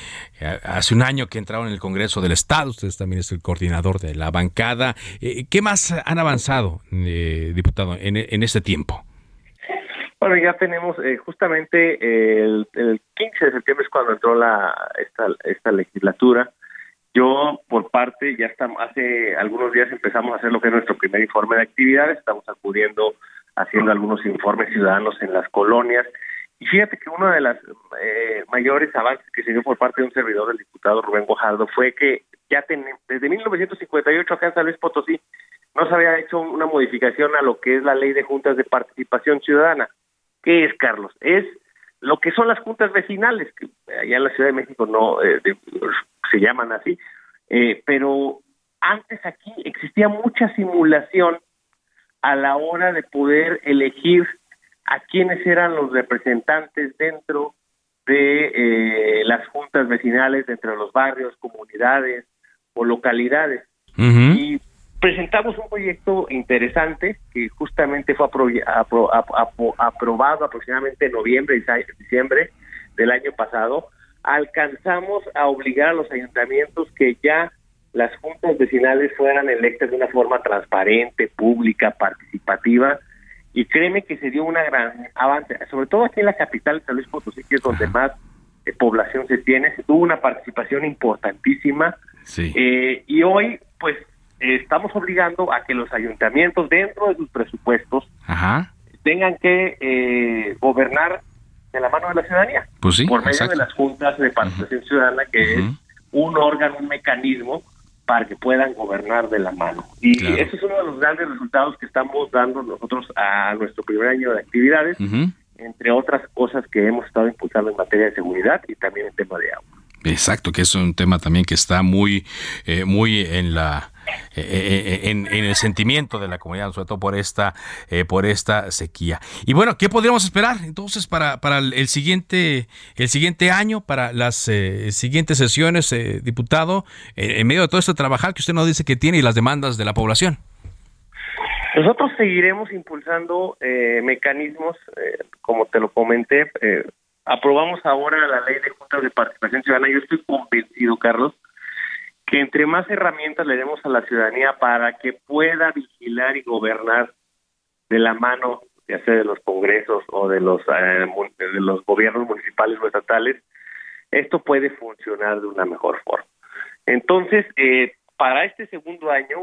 hace un año que entraron en el Congreso del Estado, usted también es el coordinador de la bancada. Eh, ¿Qué más han avanzado, diputado, en, en este tiempo? Bueno, ya tenemos eh, justamente el, 15 de septiembre es cuando entró la esta, esta legislatura. Yo, por parte, ya estamos, hace algunos días empezamos a hacer lo que es nuestro primer informe de actividades. Estamos acudiendo, haciendo algunos informes ciudadanos en las colonias. Y fíjate que uno de los eh, mayores avances que se dio por parte de un servidor del diputado Rubén Guajardo fue que ya desde 1958 acá en San Luis Potosí no se había hecho una modificación a lo que es la ley de juntas de participación ciudadana. ¿Qué es, Carlos? Es lo que son las juntas vecinales, que allá en la Ciudad de México no eh, se llaman así, eh, pero antes aquí existía mucha simulación a la hora de poder elegir a quienes eran los representantes dentro de eh, las juntas vecinales, dentro de los barrios, comunidades o localidades. Y presentamos un proyecto interesante que justamente fue aprobado aproximadamente en noviembre y diciembre del año pasado. Alcanzamos a obligar a los ayuntamientos que ya las juntas vecinales fueran electas de una forma transparente, pública, participativa, y créeme que se dio una gran avance, sobre todo aquí en la capital San Luis Potosí, que es donde más eh, población se tiene, se tuvo una participación importantísima, eh, y hoy, pues, estamos obligando a que los ayuntamientos, dentro de sus presupuestos, tengan que eh, gobernar de la mano de la ciudadanía, pues por medio de las juntas de participación ciudadana, que es un órgano, un mecanismo para que puedan gobernar de la mano. Y ese es uno de los grandes resultados que estamos dando nosotros a nuestro primer año de actividades, entre otras cosas que hemos estado impulsando en materia de seguridad y también en tema de agua. Exacto, que es un tema también que está muy, eh, muy en la eh, eh, en, el sentimiento de la comunidad, sobre todo por esta, por esta sequía. Y bueno, ¿qué podríamos esperar entonces para, para el siguiente, el siguiente año, para las siguientes sesiones, diputado, en medio de todo este trabajar que usted nos dice que tiene y las demandas de la población? Nosotros seguiremos impulsando mecanismos, como te lo comenté, aprobamos ahora la ley de juntas de participación ciudadana. Yo estoy convencido, Carlos, que entre más herramientas le demos a la ciudadanía para que pueda vigilar y gobernar de la mano, ya sea de los congresos o de los, eh, de los gobiernos municipales o estatales, esto puede funcionar de una mejor forma. Entonces, eh, para este segundo año,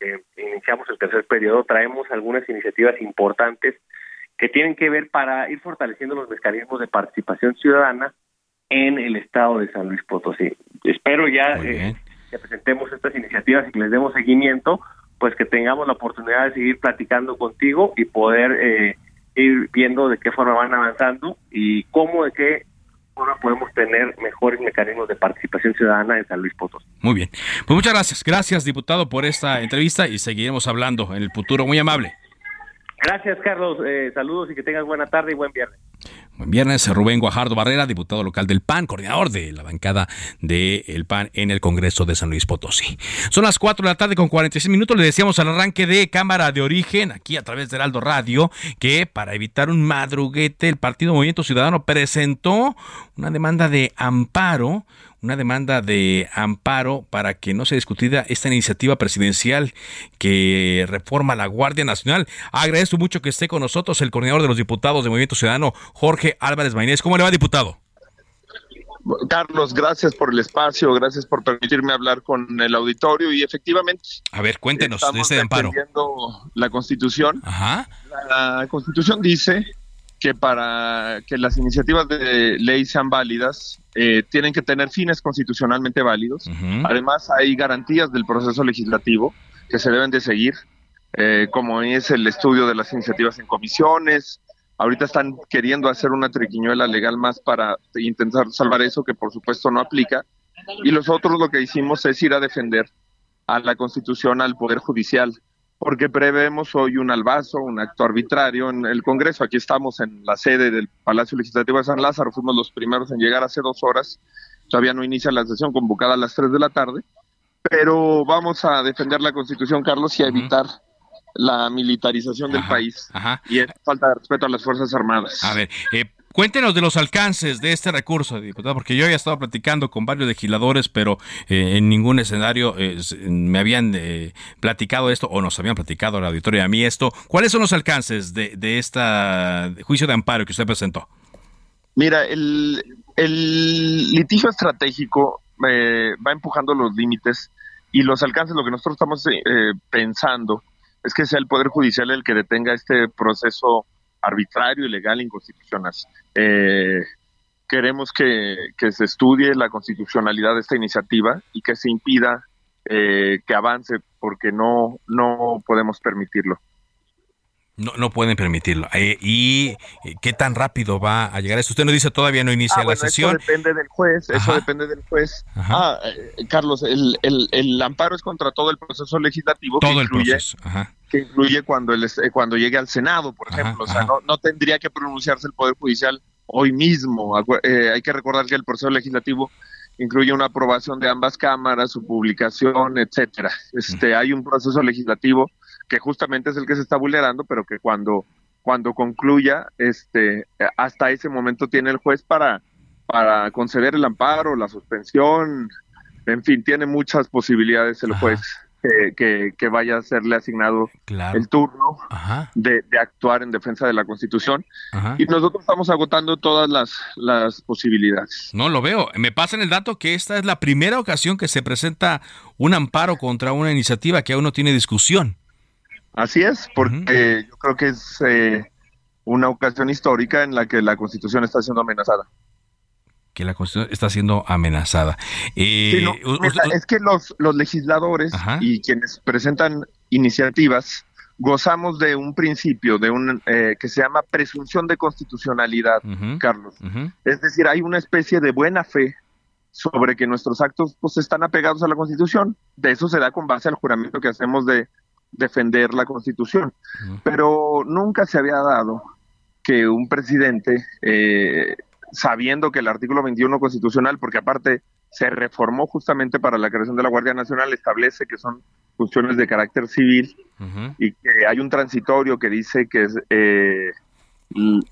eh, iniciamos el tercer periodo, traemos algunas iniciativas importantes que tienen que ver para ir fortaleciendo los mecanismos de participación ciudadana en el estado de San Luis Potosí. Espero ya eh, que presentemos estas iniciativas y que les demos seguimiento, pues que tengamos la oportunidad de seguir platicando contigo y poder eh, ir viendo de qué forma van avanzando y cómo, de qué forma podemos tener mejores mecanismos de participación ciudadana en San Luis Potosí. Muy bien. Pues muchas gracias. Gracias, diputado, por esta entrevista y seguiremos hablando en el futuro. Muy amable. Gracias, Carlos. Eh, saludos y que tengas buena tarde y buen viernes. Buen viernes, Rubén Guajardo Barrera, diputado local del PAN, coordinador de la bancada del PAN en el Congreso de San Luis Potosí. Son las 4 de la tarde con 46 minutos. Le decíamos al arranque de Cámara de Origen, aquí a través de Heraldo Radio, que para evitar un madruguete, el Partido Movimiento Ciudadano presentó una demanda de amparo una demanda de amparo para que no se discutiera esta iniciativa presidencial que reforma la Guardia Nacional. Agradezco mucho que esté con nosotros el coordinador de los diputados de Movimiento Ciudadano, Jorge Álvarez Maynés. ¿Cómo le va, diputado? Carlos, gracias por el espacio, gracias por permitirme hablar con el auditorio y efectivamente. A ver, cuéntenos de este amparo. La Constitución. Ajá. La Constitución dice que para que las iniciativas de ley sean válidas, eh, tienen que tener fines constitucionalmente válidos. Además, hay garantías del proceso legislativo que se deben de seguir, eh, como es el estudio de las iniciativas en comisiones. Ahorita están queriendo hacer una triquiñuela legal más para intentar salvar eso, que por supuesto no aplica. Y los otros lo que hicimos es ir a defender a la Constitución, al Poder Judicial porque prevemos hoy un albazo, un acto arbitrario en el Congreso. Aquí estamos en la sede del Palacio Legislativo de San Lázaro, fuimos los primeros en llegar hace dos horas, todavía no inicia la sesión convocada a las tres de la tarde, pero vamos a defender la Constitución, Carlos, y a evitar la militarización del país y falta de respeto a las Fuerzas Armadas. A ver, eh, Cuéntenos de los alcances de este recurso, diputado, porque yo había estado platicando con varios legisladores, pero eh, en ningún escenario eh, me habían eh, platicado esto o nos habían platicado la auditoría a mí esto. ¿Cuáles son los alcances de, de este juicio de amparo que usted presentó? Mira, el, el litigio estratégico va empujando los límites y los alcances, lo que nosotros estamos pensando es que sea el Poder Judicial el que detenga este proceso arbitrario, ilegal, inconstitucional. Eh, queremos que, se estudie la constitucionalidad de esta iniciativa y que se impida eh, que avance porque no, no podemos permitirlo. No, no pueden permitirlo. Eh, ¿Y qué tan rápido va a llegar eso? Usted nos dice todavía no inicia ah, la sesión. Eso depende del juez. Eso depende del juez. Ah, Carlos, el, el, el, amparo es contra todo el proceso legislativo. Todo el proceso. Ajá que incluye cuando, el, eh, cuando llegue al Senado, por ejemplo. o sea, no, no, tendría que pronunciarse el Poder Judicial hoy mismo. Eh, hay que recordar que el proceso legislativo incluye una aprobación de ambas cámaras, su publicación, etcétera. Este, hay un proceso legislativo que justamente es el que se está vulnerando, pero que cuando cuando concluya, este, hasta ese momento tiene el juez para para conceder el amparo, la suspensión, en fin, tiene muchas posibilidades el juez que, que, vaya a serle asignado el turno de, actuar en defensa de la Constitución. Y nosotros estamos agotando todas las, las posibilidades. No lo veo. Me pasan el dato que esta es la primera ocasión que se presenta un amparo contra una iniciativa que aún no tiene discusión. Así es, porque yo creo que es eh, una ocasión histórica en la que la Constitución está siendo amenazada que la Constitución está siendo amenazada. Eh, es que los, los legisladores y quienes presentan iniciativas gozamos de un principio de un eh, que se llama presunción de constitucionalidad, Carlos. Es decir, hay una especie de buena fe sobre que nuestros actos pues están apegados a la Constitución. De eso se da con base al juramento que hacemos de defender la Constitución. Pero nunca se había dado que un presidente eh, sabiendo que el artículo 21 constitucional, porque aparte se reformó justamente para la creación de la Guardia Nacional, establece que son funciones de carácter civil y que hay un transitorio que dice que eh,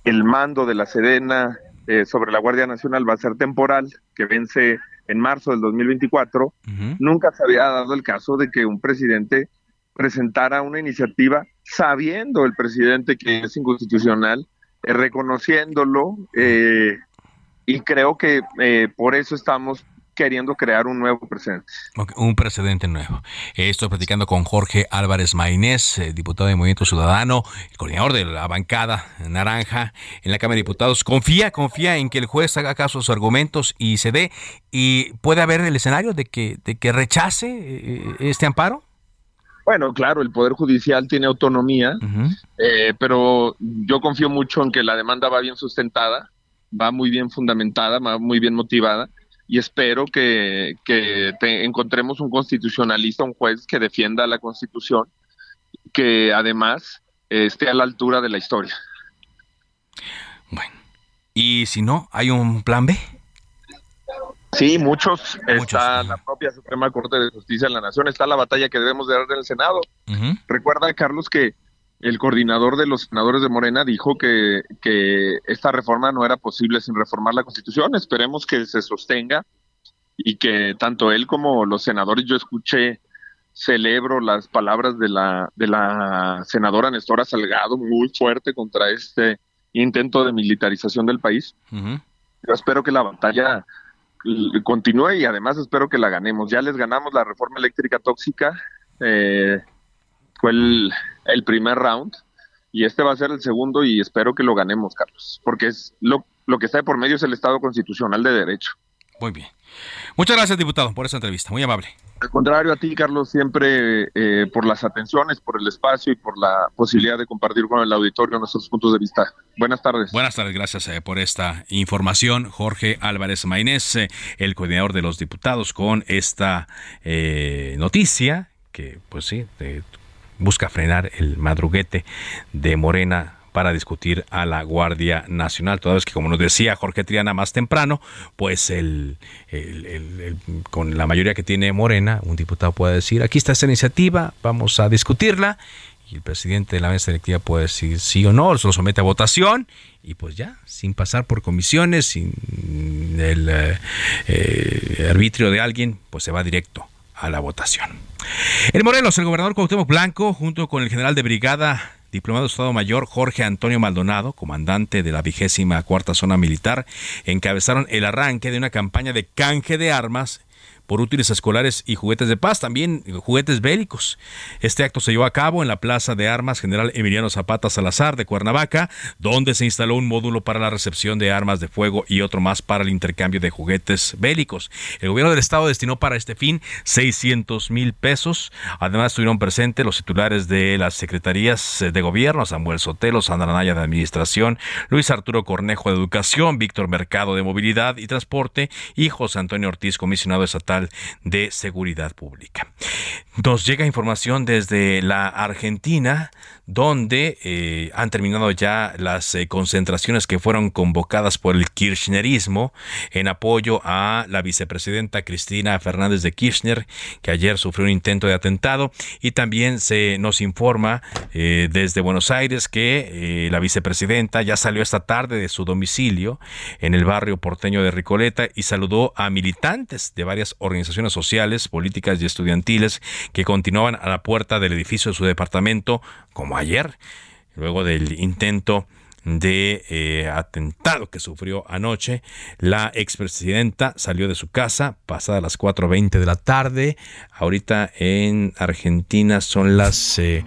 el mando de la Sedena eh, sobre la Guardia Nacional va a ser temporal, que vence en marzo del 2024. Nunca se había dado el caso de que un presidente presentara una iniciativa sabiendo el presidente que es inconstitucional, eh, reconociéndolo, y creo que eh, por eso estamos queriendo crear un nuevo precedente. un precedente nuevo. estoy platicando con Jorge Álvarez Mainés, eh, diputado de Movimiento Ciudadano, coordinador de la bancada naranja en la Cámara de Diputados. Confía, confía en que el juez haga caso a sus argumentos y se dé. ¿Y puede haber el escenario de que, de que rechace eh, este amparo? Bueno, claro, el Poder Judicial tiene autonomía, pero yo confío mucho en que la demanda va bien sustentada va muy bien fundamentada, va muy bien motivada y espero que, encontremos un constitucionalista, un juez que defienda la constitución, que además esté a la altura de la historia. Bueno, ¿y si no, hay un plan B? Sí, muchos. está la propia Suprema Corte de Justicia de la Nación, está la batalla que debemos de dar en el Senado. Recuerda, Carlos, que el coordinador de los senadores de Morena dijo que, que esta reforma no era posible sin reformar la Constitución. Esperemos que se sostenga y que tanto él como los senadores, yo escuché, celebro las palabras de la, de la senadora Nestora Salgado, muy fuerte contra este intento de militarización del país. Yo espero que la batalla continúe y además espero que la ganemos. Ya les ganamos la reforma eléctrica tóxica. Eh, fue el, primer round y este va a ser el segundo y espero que lo ganemos, Carlos, porque es lo, lo que está de por medio es el Estado constitucional de derecho. Muy bien. Muchas gracias, diputado, por esa entrevista. Muy amable. Al contrario, a ti, Carlos, siempre eh, por las atenciones, por el espacio y por la posibilidad de compartir con el auditorio nuestros puntos de vista. Buenas tardes. Buenas tardes, gracias eh, por esta información. Jorge Álvarez Maynés, eh, el coordinador de los diputados, con esta noticia que, pues sí, busca frenar el madruguete de Morena para discutir a la Guardia Nacional. Toda vez que, como nos decía Jorge Triana más temprano, pues el, con la mayoría que tiene Morena, un diputado puede decir, aquí está esta iniciativa, vamos a discutirla, y el presidente de la mesa directiva puede decir sí o no, se lo somete a votación, y pues ya, sin pasar por comisiones, sin el eh, eh, arbitrio de alguien, pues se va directo a la votación. En Morelos, el gobernador Cuauhtémoc Blanco, junto con el general de brigada diplomado de Estado Mayor Jorge Antonio Maldonado, comandante de la vigésima cuarta zona militar, encabezaron el arranque de una campaña de canje de armas por útiles escolares y juguetes de paz, también juguetes bélicos. Este acto se llevó a cabo en la Plaza de Armas General Emiliano Zapata Salazar de Cuernavaca, donde se instaló un módulo para la recepción de armas de fuego y otro más para el intercambio de juguetes bélicos. El gobierno del estado destinó para este fin 600 mil pesos. Además estuvieron presentes los titulares de las secretarías de gobierno, Samuel Sotelo, Sandra Naya de Administración, Luis Arturo Cornejo de Educación, Víctor Mercado de Movilidad y Transporte y José Antonio Ortiz, comisionado estatal De Seguridad Pública. Nos llega información desde la Argentina donde eh, han terminado ya las eh, concentraciones que fueron convocadas por el kirchnerismo en apoyo a la vicepresidenta Cristina Fernández de Kirchner, que ayer sufrió un intento de atentado, y también se nos informa eh, desde Buenos Aires que la vicepresidenta ya salió esta tarde de su domicilio en el barrio porteño de Ricoleta y saludó a militantes de varias sociales, políticas y estudiantiles que continuaban a la puerta del edificio de su departamento como ayer, luego del intento de eh, atentado que sufrió anoche. La expresidenta salió de su casa pasadas las 4.20 de la tarde. Ahorita en Argentina son las eh,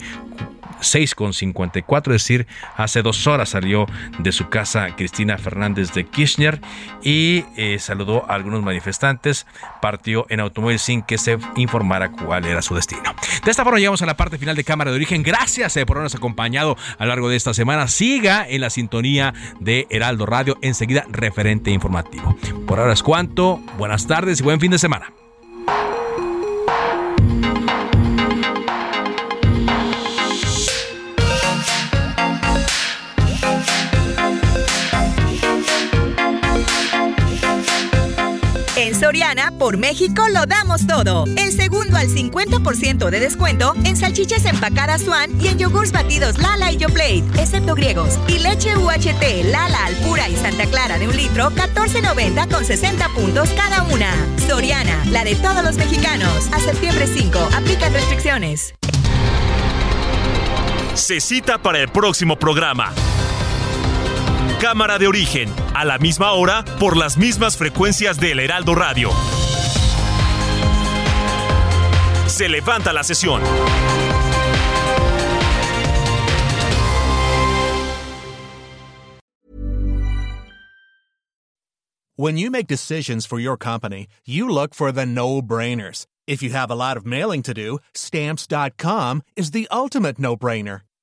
6.54, es decir, hace dos horas salió de su casa Cristina Fernández de Kirchner y eh, saludó a algunos manifestantes, partió en automóvil sin que se informara cuál era su destino. De esta forma llegamos a la parte final de Cámara de Origen. Gracias eh, por habernos acompañado a lo largo de esta semana. Siga en la sintonía de Heraldo Radio, enseguida referente informativo. Por ahora es cuanto, buenas tardes y buen fin de semana. Por México lo damos todo. El segundo al 50% de descuento en salchichas empacadas Swan y en yogurts batidos Lala y YoPlate, excepto griegos. Y leche UHT, Lala, Alpura y Santa Clara de un litro, 14.90 con 60 puntos cada una. Soriana, la de todos los mexicanos. A septiembre 5, aplican restricciones. Se cita para el próximo programa. Cámara de origen, a la misma hora, por las mismas frecuencias del Heraldo Radio. Se levanta la sesión. When you make decisions for your company, you look for the no-brainers. If you have a lot of mailing to do, stamps.com is the ultimate no-brainer.